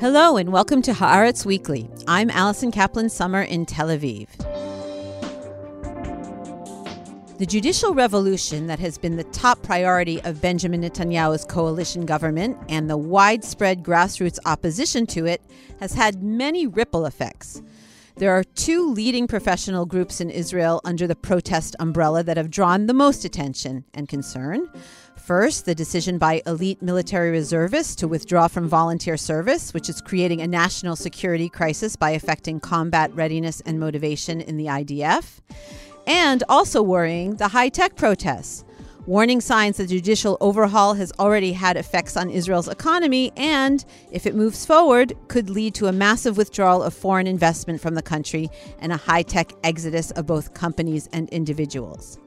Hello and welcome to Haaretz Weekly. I'm Allison Kaplan Sommer in Tel Aviv. The judicial revolution that has been the top priority of Benjamin Netanyahu's coalition government and the widespread grassroots opposition to it has had many ripple effects. There are two leading professional groups in Israel under the protest umbrella that have drawn the most attention and concern. First, the decision by elite military reservists to withdraw from volunteer service, which is creating a national security crisis by affecting combat readiness and motivation in the IDF. And also worrying the high tech protests, warning signs that judicial overhaul has already had effects on Israel's economy and, if it moves forward, could lead to a massive withdrawal of foreign investment from the country and a high tech exodus of both companies and individuals.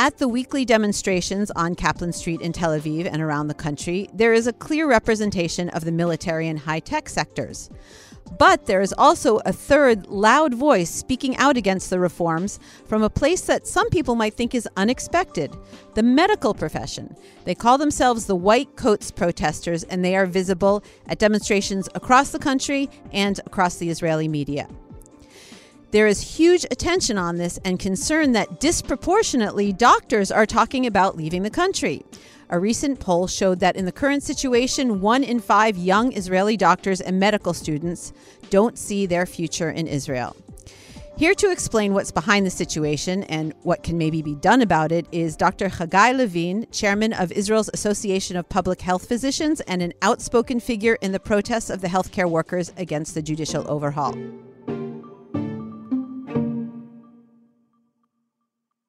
At the weekly demonstrations on Kaplan Street in Tel Aviv and around the country, there is a clear representation of the military and high tech sectors. But there is also a third loud voice speaking out against the reforms from a place that some people might think is unexpected the medical profession. They call themselves the White Coats protesters, and they are visible at demonstrations across the country and across the Israeli media. There is huge attention on this and concern that disproportionately doctors are talking about leaving the country. A recent poll showed that in the current situation, one in five young Israeli doctors and medical students don't see their future in Israel. Here to explain what's behind the situation and what can maybe be done about it is Dr. Haggai Levine, chairman of Israel's Association of Public Health Physicians and an outspoken figure in the protests of the healthcare workers against the judicial overhaul.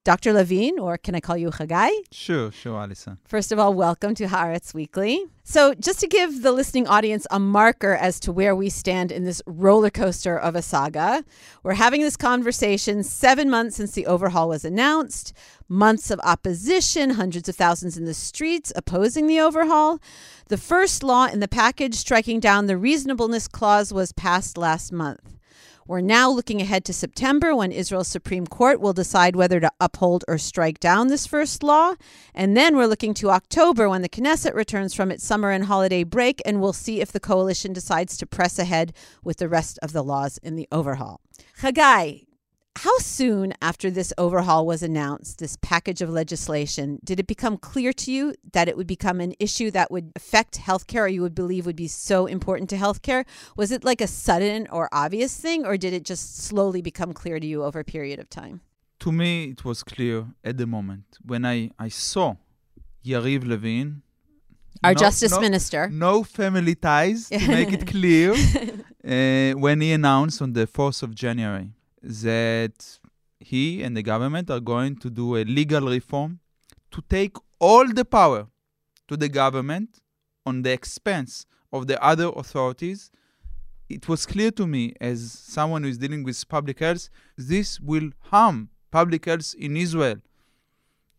Dr. Levine, or can I call you Haggai? Sure, sure, Allison. First of all, welcome to Haaretz Weekly. So, just to give the listening audience a marker as to where we stand in this roller coaster of a saga, we're having this conversation seven months since the overhaul was announced, months of opposition, hundreds of thousands in the streets opposing the overhaul. The first law in the package striking down the reasonableness clause was passed last month. We're now looking ahead to September when Israel's Supreme Court will decide whether to uphold or strike down this first law. And then we're looking to October when the Knesset returns from its summer and holiday break, and we'll see if the coalition decides to press ahead with the rest of the laws in the overhaul. Haggai, how soon after this overhaul was announced, this package of legislation, did it become clear to you that it would become an issue that would affect healthcare or you would believe would be so important to healthcare? Was it like a sudden or obvious thing, or did it just slowly become clear to you over a period of time? To me, it was clear at the moment when I, I saw Yariv Levin. Our no, justice no, minister. No family ties, to make it clear, uh, when he announced on the 4th of January that he and the government are going to do a legal reform to take all the power to the government on the expense of the other authorities. It was clear to me, as someone who is dealing with public health, this will harm public health in Israel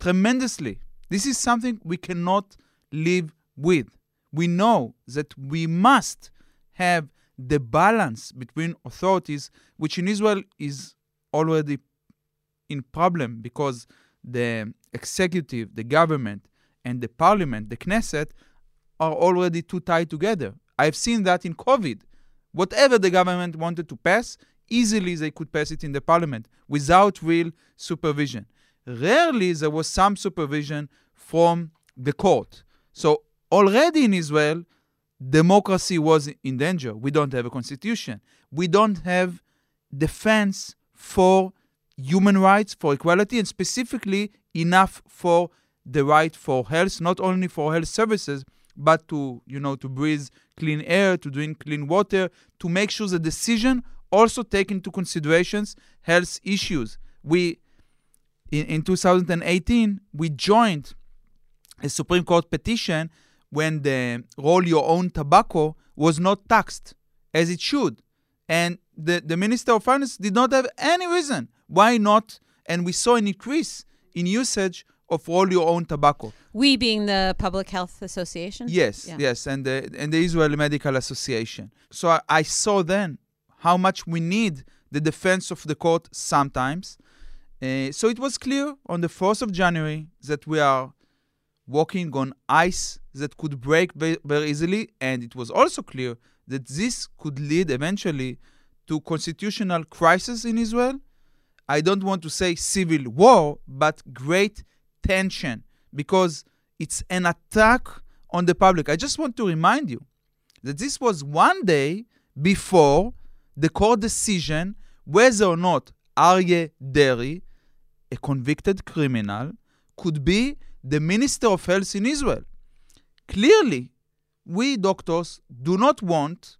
tremendously. This is something we cannot live with. We know that we must have the balance between authorities, which in Israel is already in problem because the executive, the government, and the parliament, the Knesset, are already too tied together. I've seen that in COVID. Whatever the government wanted to pass, easily they could pass it in the parliament without real supervision. Rarely there was some supervision from the court. So already in Israel, democracy was in danger. We don't have a constitution. We don't have defense for human rights, for equality, and specifically enough for the right for health, not only for health services, but to you know to breathe clean air, to drink clean water, to make sure the decision also take into considerations health issues. We in, in 2018 we joined a Supreme Court petition when the roll your own tobacco was not taxed as it should. And the, the Minister of Finance did not have any reason why not. And we saw an increase in usage of roll your own tobacco. We being the Public Health Association? Yes, yeah. yes, and the, and the Israeli Medical Association. So I, I saw then how much we need the defense of the court sometimes. Uh, so it was clear on the 4th of January that we are walking on ice that could break very, easily, and it was also clear that this could lead eventually to constitutional crisis in Israel. I don't want to say civil war, but great tension because it's an attack on the public. I just want to remind you that this was one day before the court decision whether or not Aryeh Deri, a convicted criminal, could be the Minister of Health in Israel. Clearly, we doctors do not want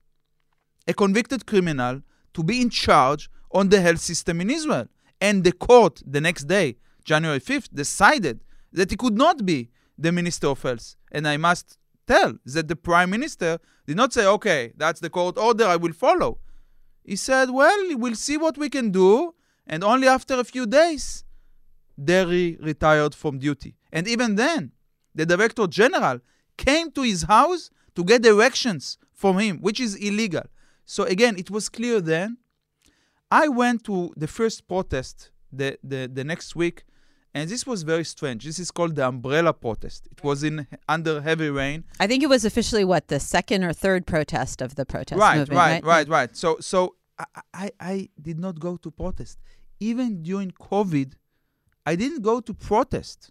a convicted criminal to be in charge on the health system in Israel. And the court the next day, January 5th, decided that he could not be the Minister of Health. And I must tell that the Prime Minister did not say, okay, that's the court order, I will follow. He said, well, we'll see what we can do. And only after a few days, Deri retired from duty. And even then, the Director General came to his house to get directions from him, which is illegal. So again, it was clear then. I went to the first protest the, the, the next week, and this was very strange. This is called the umbrella protest. It was in under heavy rain. I think it was officially what the second or third protest of the protest right, movement. Right, right, right, right. So, so I, I, I did not go to protest. Even during COVID, I didn't go to protest.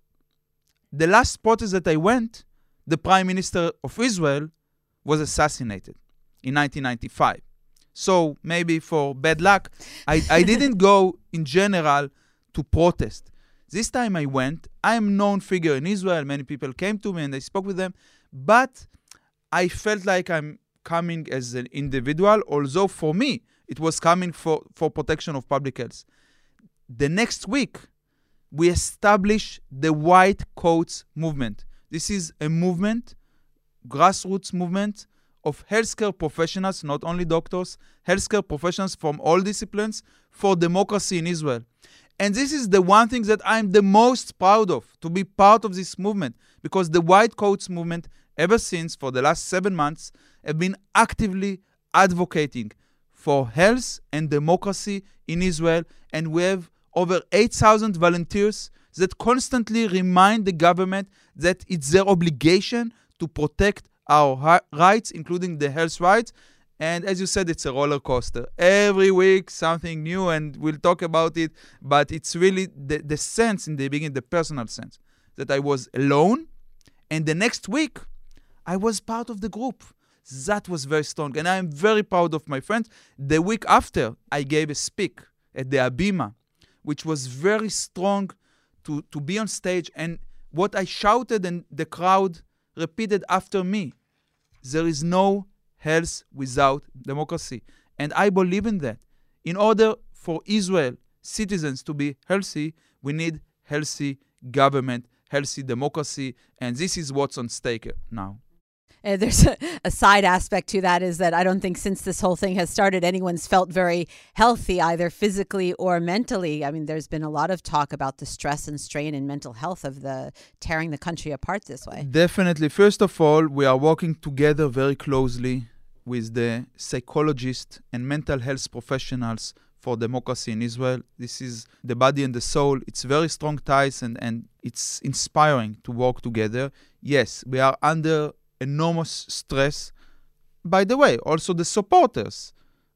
The last protest that I went, the Prime Minister of Israel was assassinated in 1995. So maybe for bad luck, I, I didn't go in general to protest. This time I went. I am known figure in Israel. Many people came to me and I spoke with them, but I felt like I'm coming as an individual. Although for me it was coming for for protection of public health. The next week we established the White Coats movement. This is a movement, grassroots movement of healthcare professionals, not only doctors, healthcare professionals from all disciplines for democracy in Israel. And this is the one thing that I'm the most proud of to be part of this movement because the White Coats movement, ever since for the last seven months, have been actively advocating for health and democracy in Israel. And we have over 8,000 volunteers that constantly remind the government that it's their obligation to protect our rights, including the health rights. And as you said, it's a roller coaster. Every week, something new, and we'll talk about it. But it's really the, the sense in the beginning, the personal sense, that I was alone. And the next week, I was part of the group. That was very strong. And I'm very proud of my friends. The week after, I gave a speak at the Habima, which was very strong to, to be on stage. And what I shouted, and the crowd repeated after me there is no health without democracy. And I believe in that. In order for Israel citizens to be healthy, we need healthy government, healthy democracy, and this is what's on stake now. Uh, there's a, a, side aspect to that is that I don't think since this whole thing has started, anyone's felt very healthy, either physically or mentally. I mean, there's been a lot of talk about the stress and strain and mental health of the tearing the country apart this way. Definitely. First of all, we are working together very closely with the psychologists and mental health professionals for democracy in Israel. This is the body and the soul. It's very strong ties and, and it's inspiring to work together. Yes, we are under enormous stress. By the way, also the supporters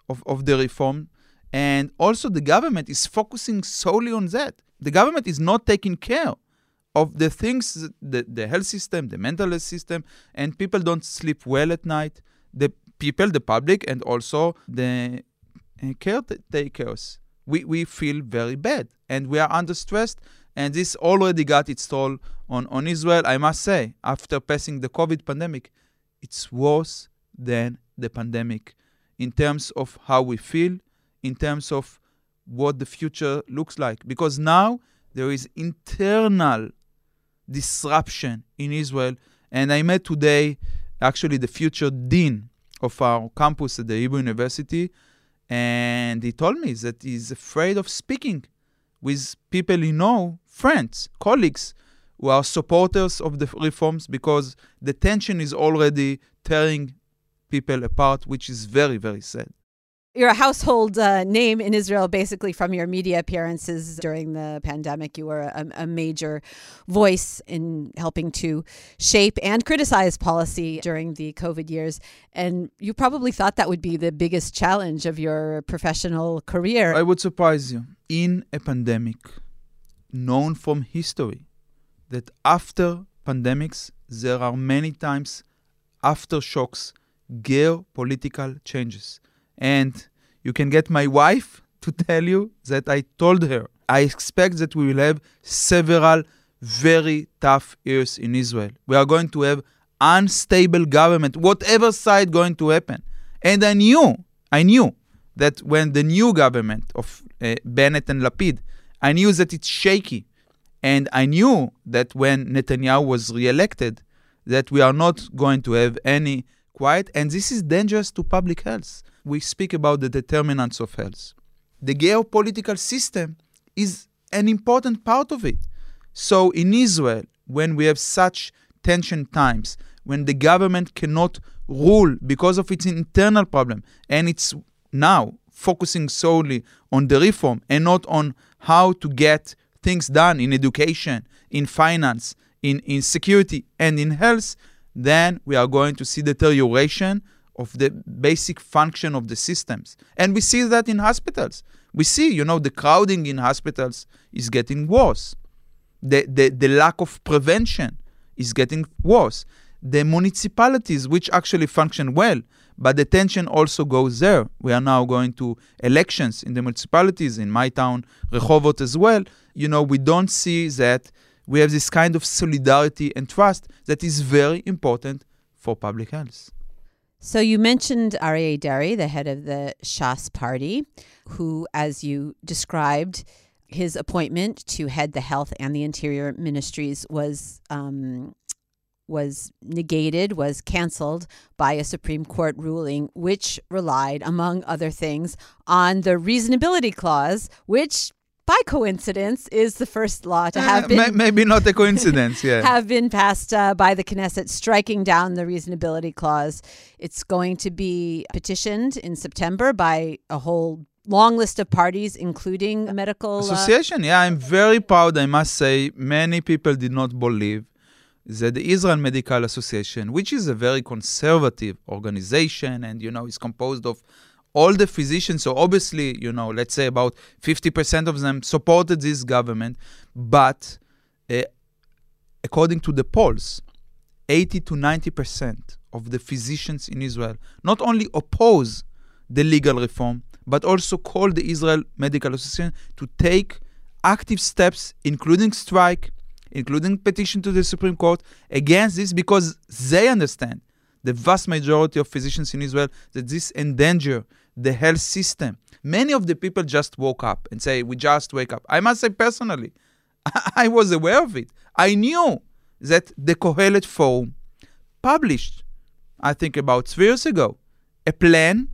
of, of the reform and also the government is focusing solely on that. The government is not taking care of the things, the, the health system, the mental health system, and people don't sleep well at night. The people, the public, and also the uh, caretakers. We, we feel very bad and we are under stress and this already got its toll on, on Israel. I must say, after passing the COVID pandemic, it's worse than the pandemic in terms of how we feel, in terms of what the future looks like. Because now there is internal disruption in Israel. And I met today actually the future dean of our campus at the Hebrew University. And he told me that he's afraid of speaking with people you know friends, colleagues who are supporters of the reforms because the tension is already tearing people apart, which is very, very sad. You're a household uh, name in Israel, basically from your media appearances during the pandemic. You were a, a, major voice in helping to shape and criticize policy during the COVID years. And you probably thought that would be the biggest challenge of your professional career. I would surprise you. In a pandemic, known from history, that after pandemics, there are many times aftershocks, geopolitical changes and you can get my wife to tell you that I told her I expect that we will have several very tough years in Israel. We are going to have unstable government, whatever side going to happen. And I knew, I knew that when the new government of uh, Bennett and Lapid, I knew that it's shaky. And I knew that when Netanyahu was re-elected, that we are not going to have any quiet. And this is dangerous to public health we speak about the determinants of health. The geopolitical system is an important part of it. So in Israel, when we have such tension times, when the government cannot rule because of its internal problem, and it's now focusing solely on the reform and not on how to get things done in education, in finance, in, in security, and in health, then we are going to see deterioration of the basic function of the systems. And we see that in hospitals. We see, you know, the crowding in hospitals is getting worse. The, the, the lack of prevention is getting worse. The municipalities, which actually function well, but the tension also goes there. We are now going to elections in the municipalities, in my town, Rehovot as well. You know, we don't see that we have this kind of solidarity and trust that is very important for public health. So you mentioned Aryeh Deri, the head of the Shas party, who, as you described, his appointment to head the health and the interior ministries was um, was negated, was canceled by a Supreme Court ruling, which relied, among other things, on the reasonability clause, which by coincidence, is the first law to have uh, been maybe not a coincidence, yeah, have been passed uh, by the Knesset, striking down the reasonability clause. It's going to be petitioned in September by a whole long list of parties, including a medical uh, association. Uh, yeah, I'm very proud. I must say, many people did not believe that the Israel Medical Association, which is a very conservative organization, and you know, is composed of all the physicians, so obviously, you know, let's say about 50% of them supported this government, but uh, according to the polls, 80 to 90% of the physicians in Israel not only oppose the legal reform, but also call the Israel Medical Association to take active steps, including strike, including petition to the Supreme Court against this because they understand the vast majority of physicians in Israel that this endanger the health system. Many of the people just woke up and say, We just wake up. I must say, personally, I was aware of it. I knew that the Kohelet Forum published, I think about three years ago, a plan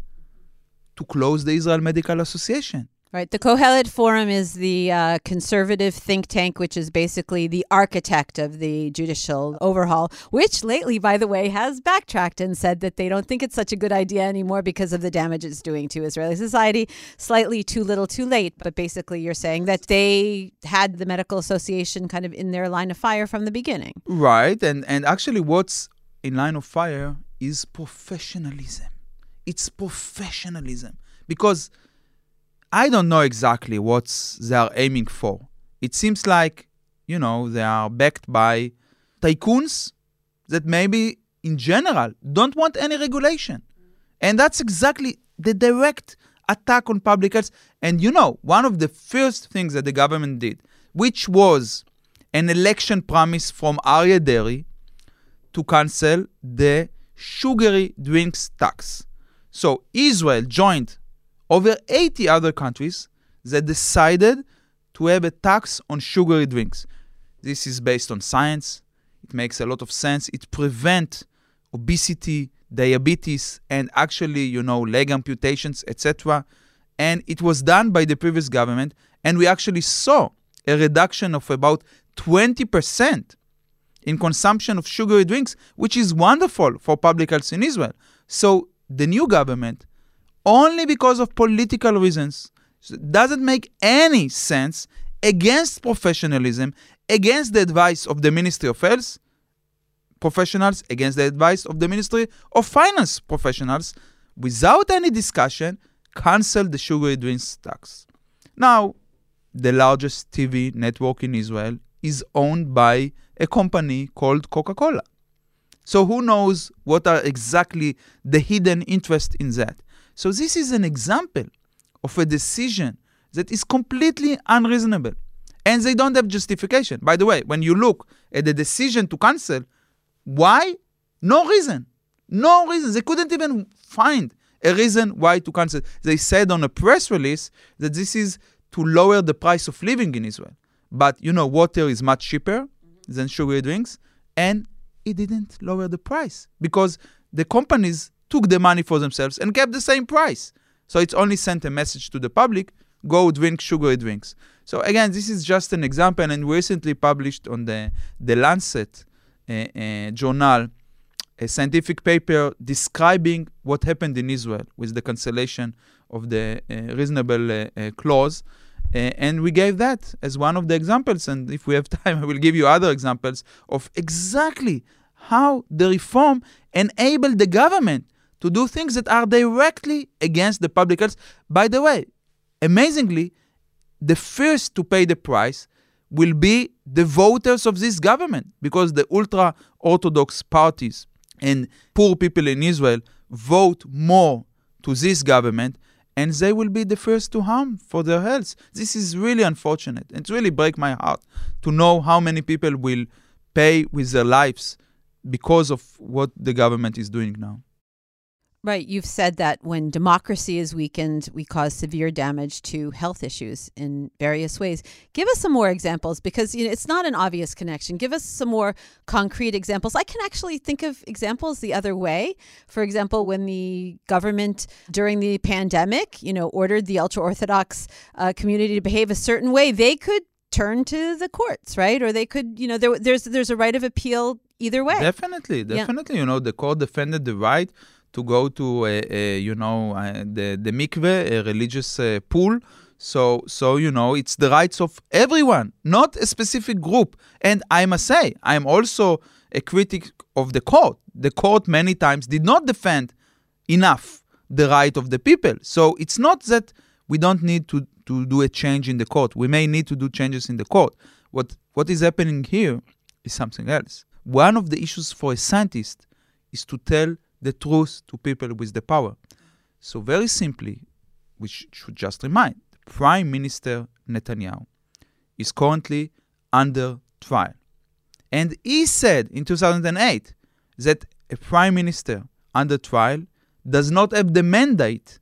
to close the Israel Medical Association. Right. The Kohelet Forum is the uh, conservative think tank, which is basically the architect of the judicial overhaul, which lately, by the way, has backtracked and said that they don't think it's such a good idea anymore because of the damage it's doing to Israeli society. Slightly too little, too late. But basically, you're saying that they had the Medical Association kind of in their line of fire from the beginning. Right. And, and actually, what's in line of fire is professionalism. It's professionalism. Because I don't know exactly what they are aiming for. It seems like, you know, they are backed by tycoons that maybe in general don't want any regulation. And that's exactly the direct attack on public health. And you know, one of the first things that the government did, which was an election promise from Aryeh Deri to cancel the sugary drinks tax. So Israel joined over 80 other countries that decided to have a tax on sugary drinks. This is based on science. It makes a lot of sense. It prevents obesity, diabetes, and actually, you know, leg amputations, etc. And it was done by the previous government, and we actually saw a reduction of about 20% in consumption of sugary drinks, which is wonderful for public health in Israel. So the new government only because of political reasons. So doesn't make any sense against professionalism, against the advice of the Ministry of Health professionals, against the advice of the Ministry of Finance professionals, without any discussion, cancel the sugary drinks tax. Now, the largest TV network in Israel is owned by a company called Coca Cola. So, who knows what are exactly the hidden interest in that? So, this is an example of a decision that is completely unreasonable and they don't have justification. By the way, when you look at the decision to cancel, why? No reason. No reason. They couldn't even find a reason why to cancel. They said on a press release that this is to lower the price of living in Israel. But you know, water is much cheaper than sugary drinks, and it didn't lower the price because the companies took the money for themselves and kept the same price. So it's only sent a message to the public go drink sugary drinks. So again, this is just an example, and recently published on the the Lancet uh, uh, journal a scientific paper describing what happened in Israel with the cancellation of the uh, reasonable uh, uh, clause. Uh, and we gave that as one of the examples. And if we have time, I will give you other examples of exactly how the reform enabled the government to do things that are directly against the public health. By the way, amazingly, the first to pay the price will be the voters of this government because the ultra Orthodox parties and poor people in Israel vote more to this government and they will be the first to harm for their health. This is really unfortunate. And it really breaks my heart to know how many people will pay with their lives because of what the government is doing now. Right. You've said that when democracy is weakened, we cause severe damage to health issues in various ways. Give us some more examples because you know it's not an obvious connection. Give us some more concrete examples. I can actually think of examples the other way. For example, when the government during the pandemic, you know, ordered the ultra orthodox uh, community to behave a certain way, they could turn to the courts, right? Or they could, you know, there, there's there's a right of appeal either way. Definitely, definitely. Yeah. You know, the court defended the right to go to you know the the mikveh, a religious uh, pool. So so you know it's the rights of everyone, not a specific group. And I must say, I'm also a critic of the court. The court many times did not defend enough the right of the people. So it's not that we don't need to to do a change in the court. We may need to do changes in the court. What what is happening here is something else. One of the issues for a scientist is to tell the truth to people with the power. So, very simply, we sh- should just remind Prime Minister Netanyahu is currently under trial. And he said in 2008 that a prime minister under trial does not have the mandate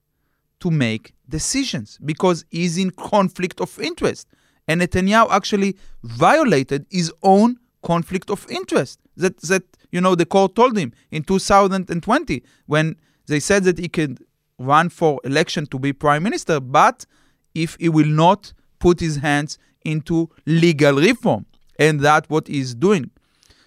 to make decisions because he's in conflict of interest. And Netanyahu actually violated his own conflict of interest that, that you know, the court told him in 2020 when they said that he could run for election to be prime minister, but if he will not put his hands into legal reform. And that's what he's doing.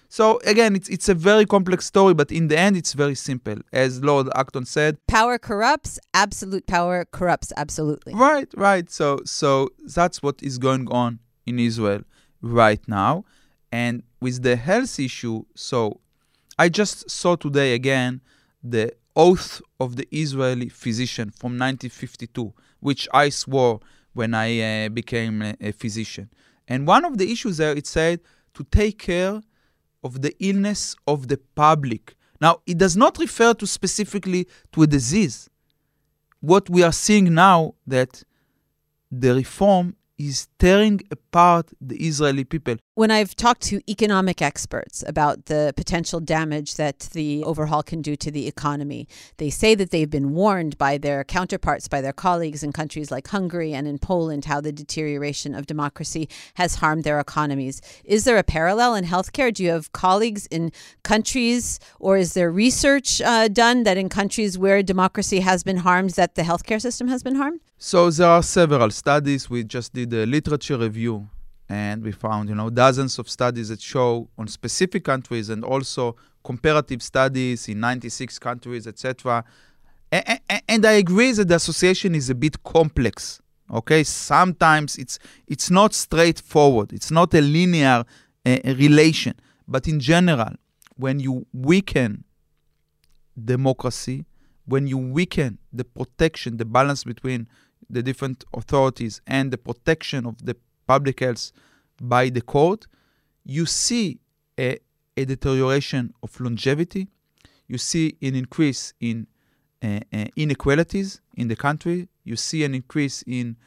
So again, it's it's a very complex story, but in the end, it's very simple. As Lord Acton said, "Power corrupts. Absolute power corrupts absolutely." Right, right. So so that's what is going on in Israel right now, and with the health issue. So I just saw today again the oath of the Israeli physician from 1952, which I swore when I uh, became a, a, physician. And one of the issues there, it said to take care of the illness of the public. Now, it does not refer to specifically to a disease. What we are seeing now that the reform is tearing apart the Israeli people. When I've talked to economic experts about the potential damage that the overhaul can do to the economy, they say that they've been warned by their counterparts, by their colleagues in countries like Hungary and in Poland, how the deterioration of democracy has harmed their economies. Is there a parallel in healthcare? Do you have colleagues in countries, or is there research uh, done that in countries where democracy has been harmed, that the healthcare system has been harmed? So there are several studies. We just did a literature review and we found, you know, dozens of studies that show on specific countries and also comparative studies in 96 countries, etc. And, and I agree that the association is a bit complex. Okay, sometimes it's it's not straightforward. It's not a linear uh, relation. But in general, when you weaken democracy, when you weaken the protection, the balance between the different authorities and the protection of the public health by the court, you see a, a deterioration of longevity. You see an increase in uh, uh, inequalities in the country. You see an increase in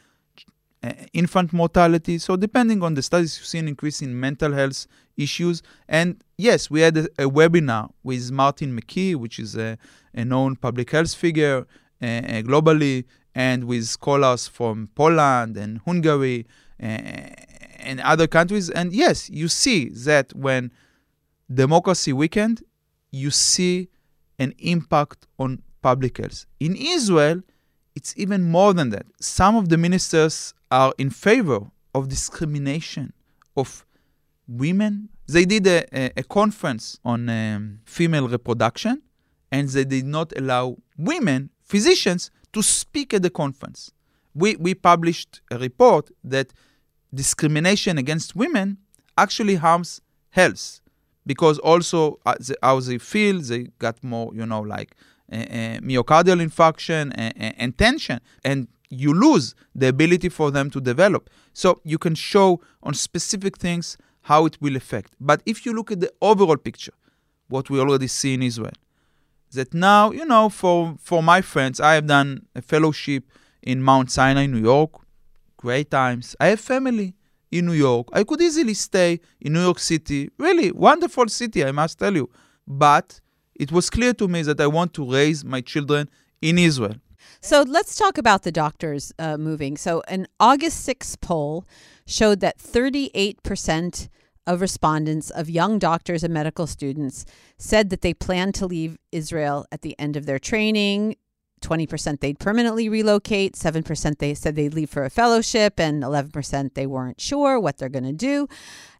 uh, infant mortality. So, depending on the studies, you see an increase in mental health issues. And yes, we had a, a webinar with Martin McKee, which is a, a known public health figure uh, uh, globally, and with scholars from Poland and Hungary and other countries. And yes, you see that when democracy weakened, you see an impact on public health. In Israel, it's even more than that. Some of the ministers are in favor of discrimination of women. They did a, a, a conference on um, female reproduction and they did not allow women, physicians, to speak at the conference. We, we published a report that discrimination against women actually harms health because also uh, the, how they feel, they got more, you know, like uh, uh, myocardial infarction and, and tension. And you lose the ability for them to develop. So you can show on specific things how it will affect. But if you look at the overall picture, what we already see in Israel, that now, you know, for, for my friends, I have done a fellowship in Mount Sinai, New York, great times. I have family in New York. I could easily stay in New York City, really wonderful city, I must tell you. But it was clear to me that I want to raise my children in Israel. So let's talk about the doctors uh, moving. So an August 6th poll showed that 38% of respondents of young doctors and medical students said that they plan to leave Israel at the end of their training. 20% they'd permanently relocate, 7% they said they'd leave for a fellowship, and 11% they weren't sure what they're going to do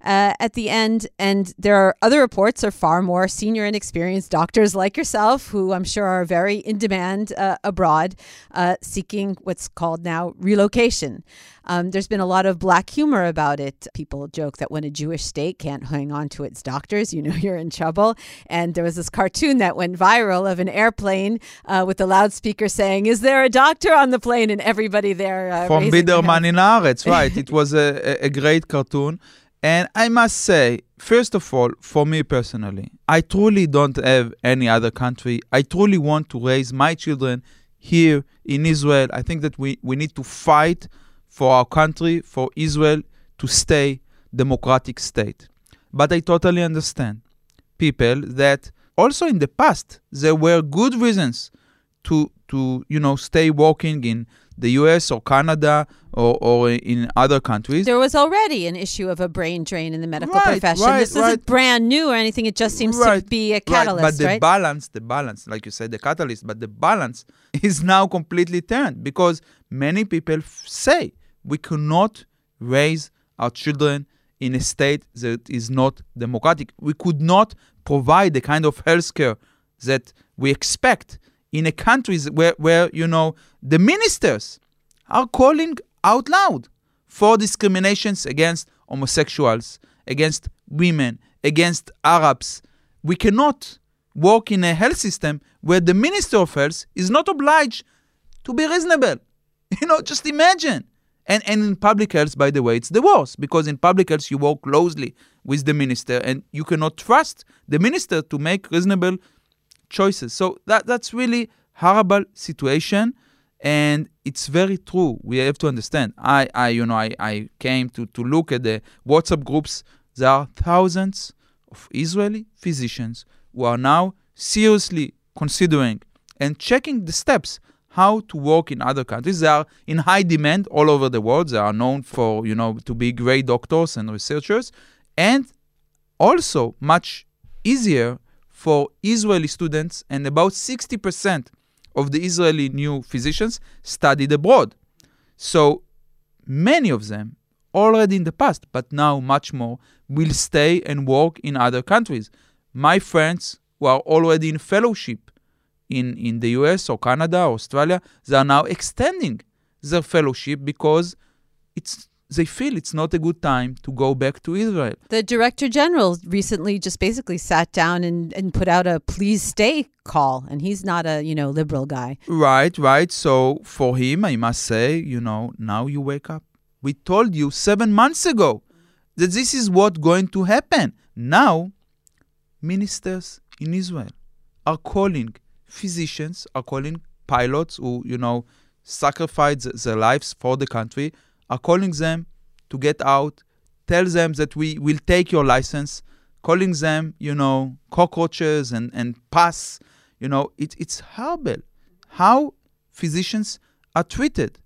uh, at the end. And there are other reports of far more senior and experienced doctors like yourself, who I'm sure are very in demand uh, abroad, uh, seeking what's called now relocation. Um, there's been a lot of black humor about it. People joke that when a Jewish state can't hang on to its doctors, you know you're in trouble. And there was this cartoon that went viral of an airplane uh, with the loudspeaker saying, "Is there a doctor on the plane?" And everybody there uh, from Biderman in Haaretz, right? it was a, a great cartoon. And I must say, first of all, for me personally, I truly don't have any other country. I truly want to raise my children here in Israel. I think that we, we need to fight for our country, for Israel to stay democratic state. But I totally understand people that also in the past there were good reasons to to you know stay working in the US or Canada or, or in other countries. There was already an issue of a brain drain in the medical right, profession. Right, this right. isn't brand new or anything. It just seems to be a catalyst, But the balance, the balance, like you said, the catalyst, but the balance is now completely turned because many people f- say we cannot raise our children in a state that is not democratic. We could not provide the kind of healthcare that we expect in a country where, where you know the ministers are calling out loud for discriminations against homosexuals, against women, against Arabs. We cannot work in a health system where the minister of health is not obliged to be reasonable. You know, just imagine. And and in public health, by the way, it's the worst because in public health you work closely with the minister and you cannot trust the minister to make reasonable choices. So that that's really horrible situation. And it's very true. We have to understand. I i you know i i came to to look at the whatsapp groups. There are thousands of israeli physicians who are now seriously considering and checking the steps how to work in other countries they are in high demand all over the world they are known for you know to be great doctors and researchers and also much easier for Israeli students, and about 60% of the Israeli new physicians studied abroad. So many of them, already in the past, but now much more, will stay and work in other countries. My friends who are already in fellowship in, in the US or Canada or Australia, they are now extending their fellowship because it's they feel it's not a good time to go back to Israel. The director general recently just basically sat down and, and put out a please stay call, and he's not a, you know, liberal guy. Right, right. So for him, I must say, you know, now you wake up. We told you seven months ago that this is what going to happen. Now, ministers in Israel are calling physicians, are calling pilots who, you know, sacrificed their lives for the country, are calling them to get out, tell them that we will take your license, calling them, you know, cockroaches and, and pass. You know, it, it's horrible how physicians are treated.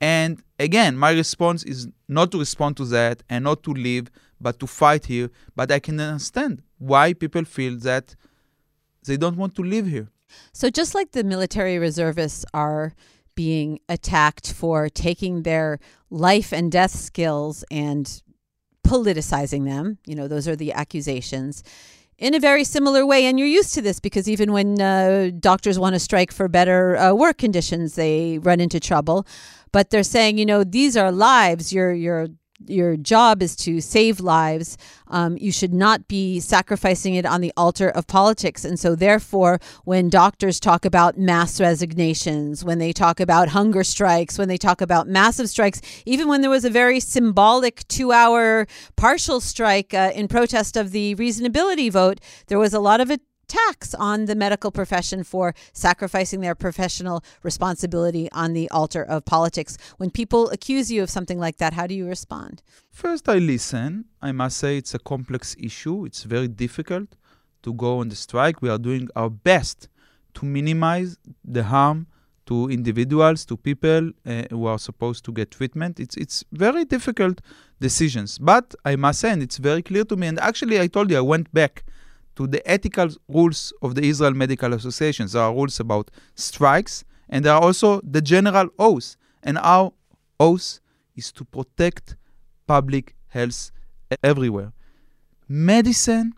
And again, my response is not to respond to that and not to leave, but to fight here. But I can understand why people feel that they don't want to live here. So, just like the military reservists are being attacked for taking their life and death skills and politicizing them, you know, those are the accusations. In a very similar way, and you're used to this because even when uh, doctors want to strike for better uh, work conditions, they run into trouble. But they're saying, you know, these are lives. You're you're your job is to save lives. Um, you should not be sacrificing it on the altar of politics. And so, therefore, when doctors talk about mass resignations, when they talk about hunger strikes, when they talk about massive strikes, even when there was a very symbolic two hour partial strike uh, in protest of the reasonability vote, there was a lot of it tax on the medical profession for sacrificing their professional responsibility on the altar of politics. When people accuse you of something like that, how do you respond? First, I listen. I must say it's a complex issue. It's very difficult to go on the strike. We are doing our best to minimize the harm to individuals, to people uh, who are supposed to get treatment. It's it's very difficult decisions. But I must say, and it's very clear to me. And actually, I told you I went back to the ethical rules of the Israel Medical Association. There are rules about strikes, and there are also the general oath. And our oath is to protect public health everywhere. Medicine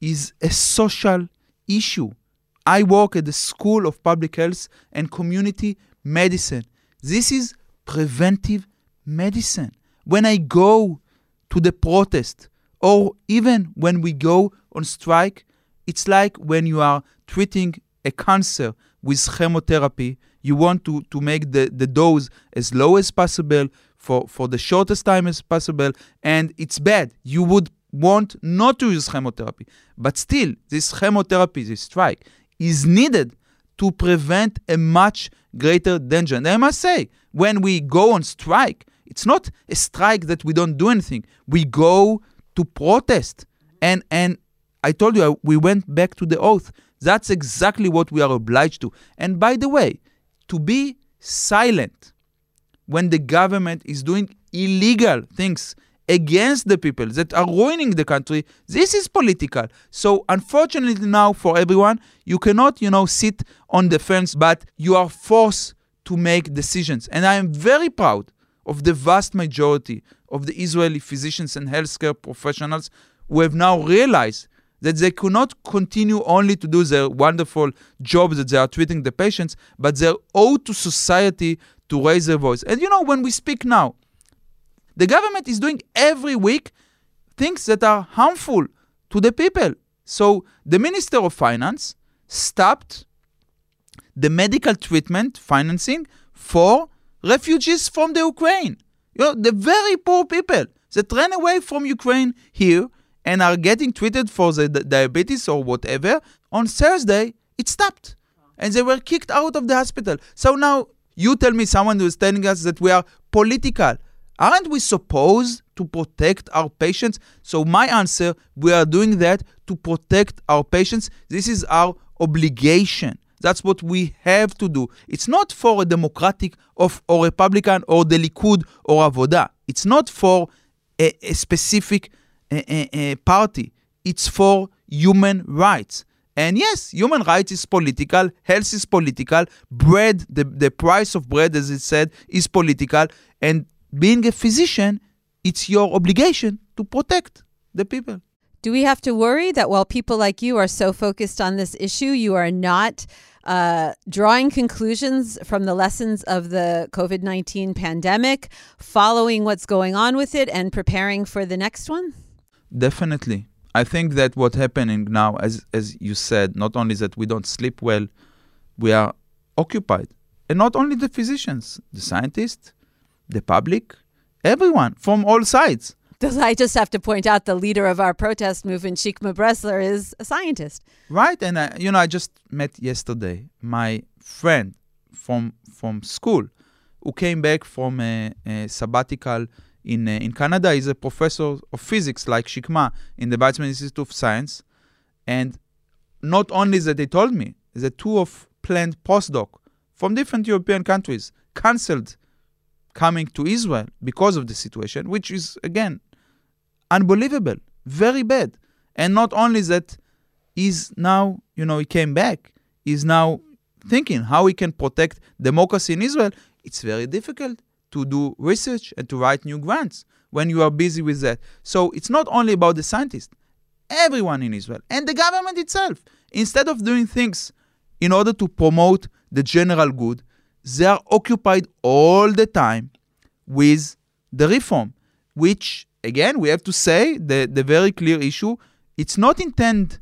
is a social issue. I work at the School of Public Health and Community Medicine. This is preventive medicine. When I go to the protest, or even when we go on strike, it's like when you are treating a cancer with chemotherapy, you want to, to make the, the dose as low as possible for, for the shortest time as possible, and it's bad. You would want not to use chemotherapy. But still, this chemotherapy, this strike, is needed to prevent a much greater danger. And I must say, when we go on strike, it's not a strike that we don't do anything. We go to protest. And and I told you, we went back to the oath. That's exactly what we are obliged to. And by the way, to be silent when the government is doing illegal things against the people that are ruining the country, this is political. So unfortunately now for everyone, you cannot, you know, sit on the fence, but you are forced to make decisions. And I am very proud of the vast majority of the Israeli physicians and healthcare professionals who have now realized that they could not continue only to do their wonderful job that they are treating the patients, but they owe to society to raise their voice. And you know, when we speak now, the government is doing every week things that are harmful to the people. So the Minister of Finance stopped the medical treatment financing for refugees from the Ukraine. You know, the very poor people that ran away from Ukraine here and are getting treated for the diabetes or whatever, on Thursday it stopped. And they were kicked out of the hospital. So now you tell me someone who is telling us that we are political. Aren't we supposed to protect our patients? So my answer, we are doing that to protect our patients. This is our obligation. That's what we have to do. It's not for a Democratic of, or Republican or the Likud or Avoda. It's not for a, a specific Eh, eh, eh, party. It's for human rights. And yes, human rights is political, health is political, bread, the, the price of bread, as it said, is political. And being a physician, it's your obligation to protect the people. Do we have to worry that while people like you are so focused on this issue, you are not uh, drawing conclusions from the lessons of the COVID 19 pandemic, following what's going on with it, and preparing for the next one? Definitely. I think that what's happening now, as, as you said, not only that we don't sleep well, we are occupied. And not only the physicians, the scientists, the public, everyone from all sides. Does I just have to point out the leader of our protest movement, Shikma Bressler, is a scientist. Right, and I, you know, I just met yesterday my friend from from school who came back from a, a sabbatical in uh, in Canada. He's a professor of physics, like Shikma, in the Weizmann Institute of Science, and not only that they told me that two of planned postdoc from different European countries cancelled coming to Israel because of the situation, which is again unbelievable, very bad. And not only that, he's now, you know, he came back, he's now thinking how he can protect democracy in Israel. It's very difficult to do research and to write new grants when you are busy with that. So it's not only about the scientists, everyone in Israel and the government itself. Instead of doing things in order to promote the general good, they are occupied all the time with the reform, which again, we have to say the, the very clear issue it's not intended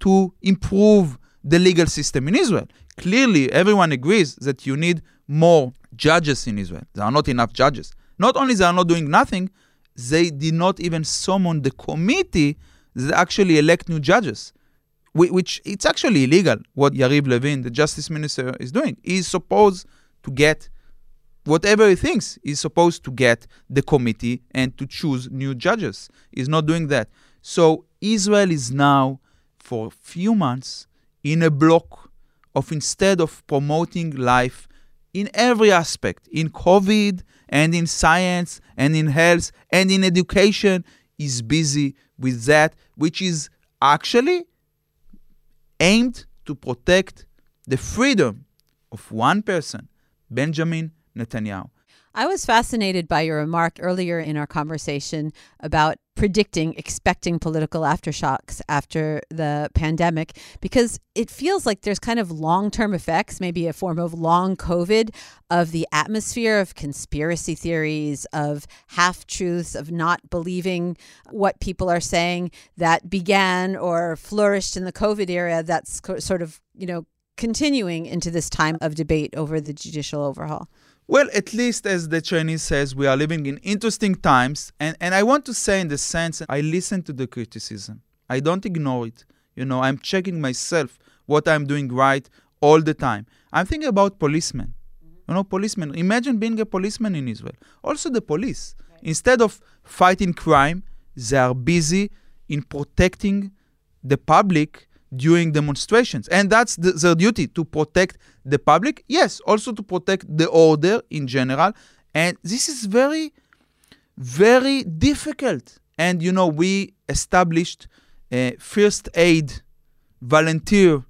to improve the legal system in Israel. Clearly, everyone agrees that you need more judges in Israel. There are not enough judges. Not only they are not doing nothing, they did not even summon the committee that actually elect new judges, which it's actually illegal what Yariv Levin, the justice minister, is doing. He's supposed to get whatever he thinks he's supposed to get the committee and to choose new judges. He's not doing that. So Israel is now, for a few months, in a block of instead of promoting life in every aspect, in COVID and in science and in health and in education, is busy with that, which is actually aimed to protect the freedom of one person, Benjamin Netanyahu. I was fascinated by your remark earlier in our conversation about predicting, expecting political aftershocks after the pandemic, because it feels like there's kind of long term effects, maybe a form of long COVID, of the atmosphere of conspiracy theories, of half truths, of not believing what people are saying that began or flourished in the COVID era that's sort of, you know, continuing into this time of debate over the judicial overhaul. Well, at least as the Chinese says, we are living in interesting times. And, and I want to say, in the sense, I listen to the criticism. I don't ignore it. You know, I'm checking myself what I'm doing right all the time. I'm thinking about policemen. You know, policemen. Imagine being a policeman in Israel. Also, the police. Instead of fighting crime, they are busy in protecting the public during demonstrations. And that's the, their duty to protect the public. Yes, also to protect the order in general. And this is very, very difficult. And, you know, we established a first aid volunteer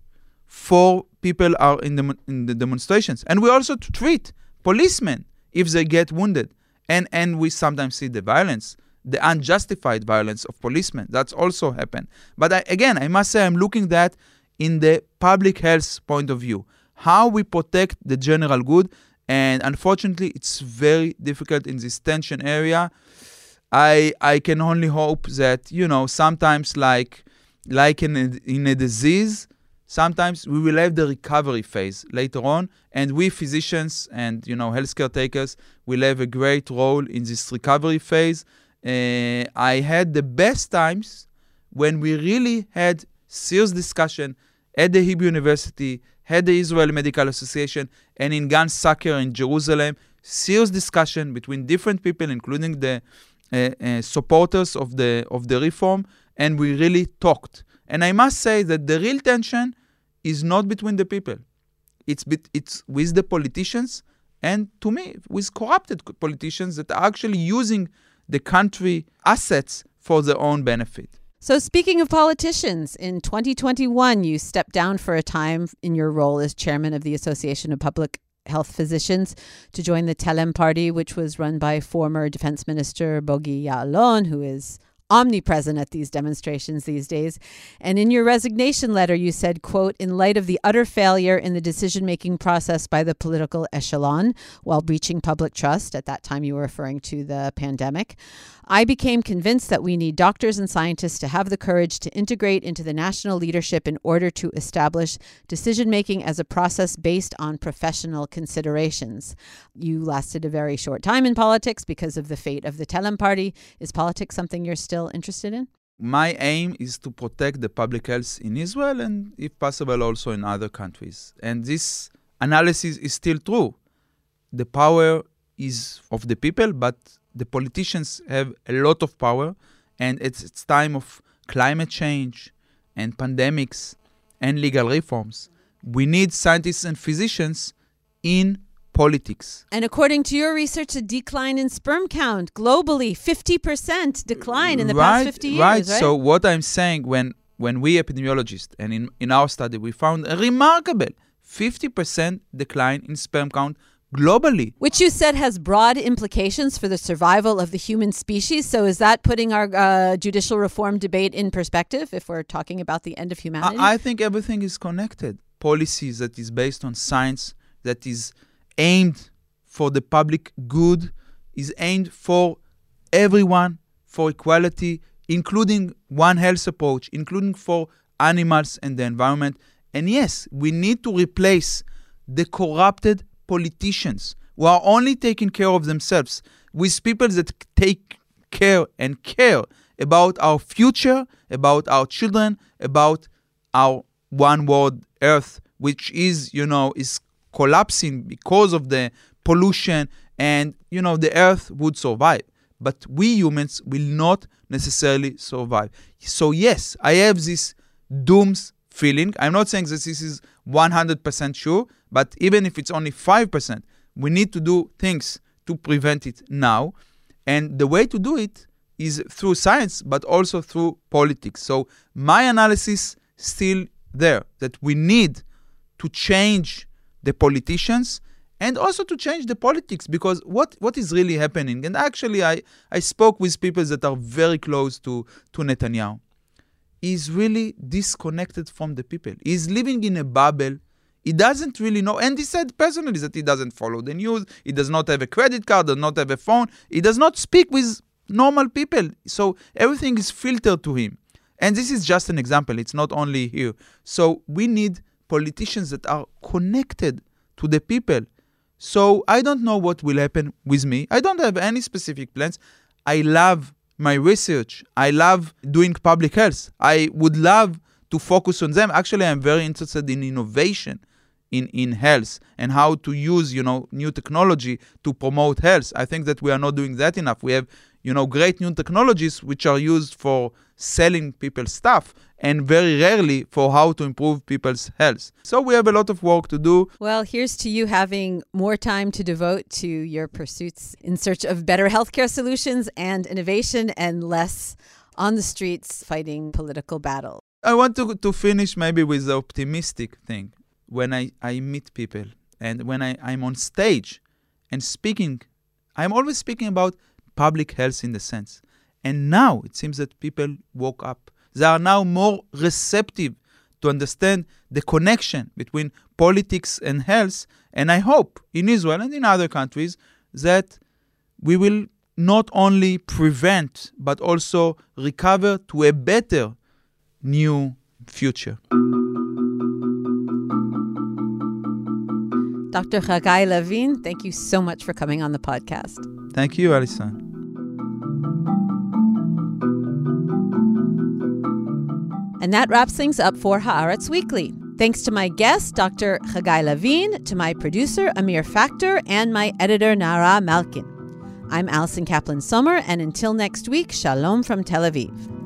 for people are in the, in the demonstrations. And we also treat policemen if they get wounded. And, and we sometimes see the violence the unjustified violence of policemen. That's also happened. But I, again, I must say I'm looking that in the public health point of view, how we protect the general good. And unfortunately, it's very difficult in this tension area. I I can only hope that you know sometimes like like in a, in a disease, sometimes we will have the recovery phase later on, and we physicians and you know healthcare takers will have a great role in this recovery phase uh, I had the best times when we really had serious discussion at the Hebrew University, had the Israel Medical Association, and in Gan Sacher in Jerusalem, serious discussion between different people, including the uh, uh, supporters of the of the reform, and we really talked. And I must say that the real tension is not between the people; it's be- it's with the politicians, and to me, with corrupted politicians that are actually using the country assets for their own benefit. So, speaking of politicians, in 2021, you stepped down for a time in your role as chairman of the Association of Public Health Physicians to join the Telem party, which was run by former Defense Minister Bogi Ya'alon, who is omnipresent at these demonstrations these days. And in your resignation letter, you said, quote, in light of the utter failure in the decision making process by the political echelon while breaching public trust, at that time you were referring to the pandemic, I became convinced that we need doctors and scientists to have the courage to integrate into the national leadership in order to establish decision making as a process based on professional considerations. You lasted a very short time in politics because of the fate of the Telem party. Is politics something you're still interested in? My aim is to protect the public health in Israel and, if possible, also in other countries. And this analysis is still true. The power is of the people, but the politicians have a lot of power, and it's, it's time of climate change and pandemics and legal reforms. We need scientists and physicians in politics. And according to your research, a decline in sperm count globally, 50% decline in the right, past 50 years. Right. Right. So what I'm saying when when we epidemiologists and in, in our study we found a remarkable 50% decline in sperm count globally. Which you said has broad implications for the survival of the human species. So, is that putting our uh, judicial reform debate in perspective if we're talking about the end of humanity? I, I think everything is connected. Policies that is based on science, that is aimed for the public good, is aimed for everyone, for equality, including One Health approach, including for animals and the environment. And yes, we need to replace the corrupted politicians who are only taking care of themselves with people that take care and care about our future, about our children, about our one world earth, which is, you know, is collapsing because of the pollution and, you know, the earth would survive. But we humans will not necessarily survive. So, yes, I have this dooms feeling. I'm not saying that this is 100% sure, but even if it's only 5%, we need to do things to prevent it now. And the way to do it is through science, but also through politics. So my analysis still there that we need to change the politicians and also to change the politics because what, what is really happening and actually I, I spoke with people that are very close to, to Netanyahu is really disconnected from the people he's living in a bubble he doesn't really know. And he said personally that he doesn't follow the news. He does not have a credit card does not have a phone. He does not speak with normal people. So everything is filtered to him. And this is just an example. It's not only here. So we need politicians that are connected to the people. So i don't know what will happen with me. I don't have any specific plans. I love my research. I love doing public health. I would love to focus on them. Actually i'm very interested in innovation in, in health and how to use you know new technology to promote health. I think that we are not doing that enough. We have you know great new technologies which are used for selling people stuff and very rarely for how to improve people's health. So we have a lot of work to do. Well here's to you having more time to devote to your pursuits in search of better healthcare solutions and innovation and less on the streets fighting political battles. i want to, to finish maybe with the optimistic thing when I, I meet people and when I, I'm on stage and speaking, I'm always speaking about public health in the sense. And now it seems that people woke up. They are now more receptive to understand the connection between politics and health. And I hope in Israel and in other countries that we will not only prevent but also recover to a better new future. Dr. Haggai Levine, thank you so much for coming on the podcast. Thank you, Allison. And that wraps things up for Haaretz Weekly. Thanks to my guest, Dr. Haggai Levine, to my producer, Amir Factor, and my editor, Nara Malkin. I'm Allison Kaplan Sommer, and until next week, shalom from Tel Aviv.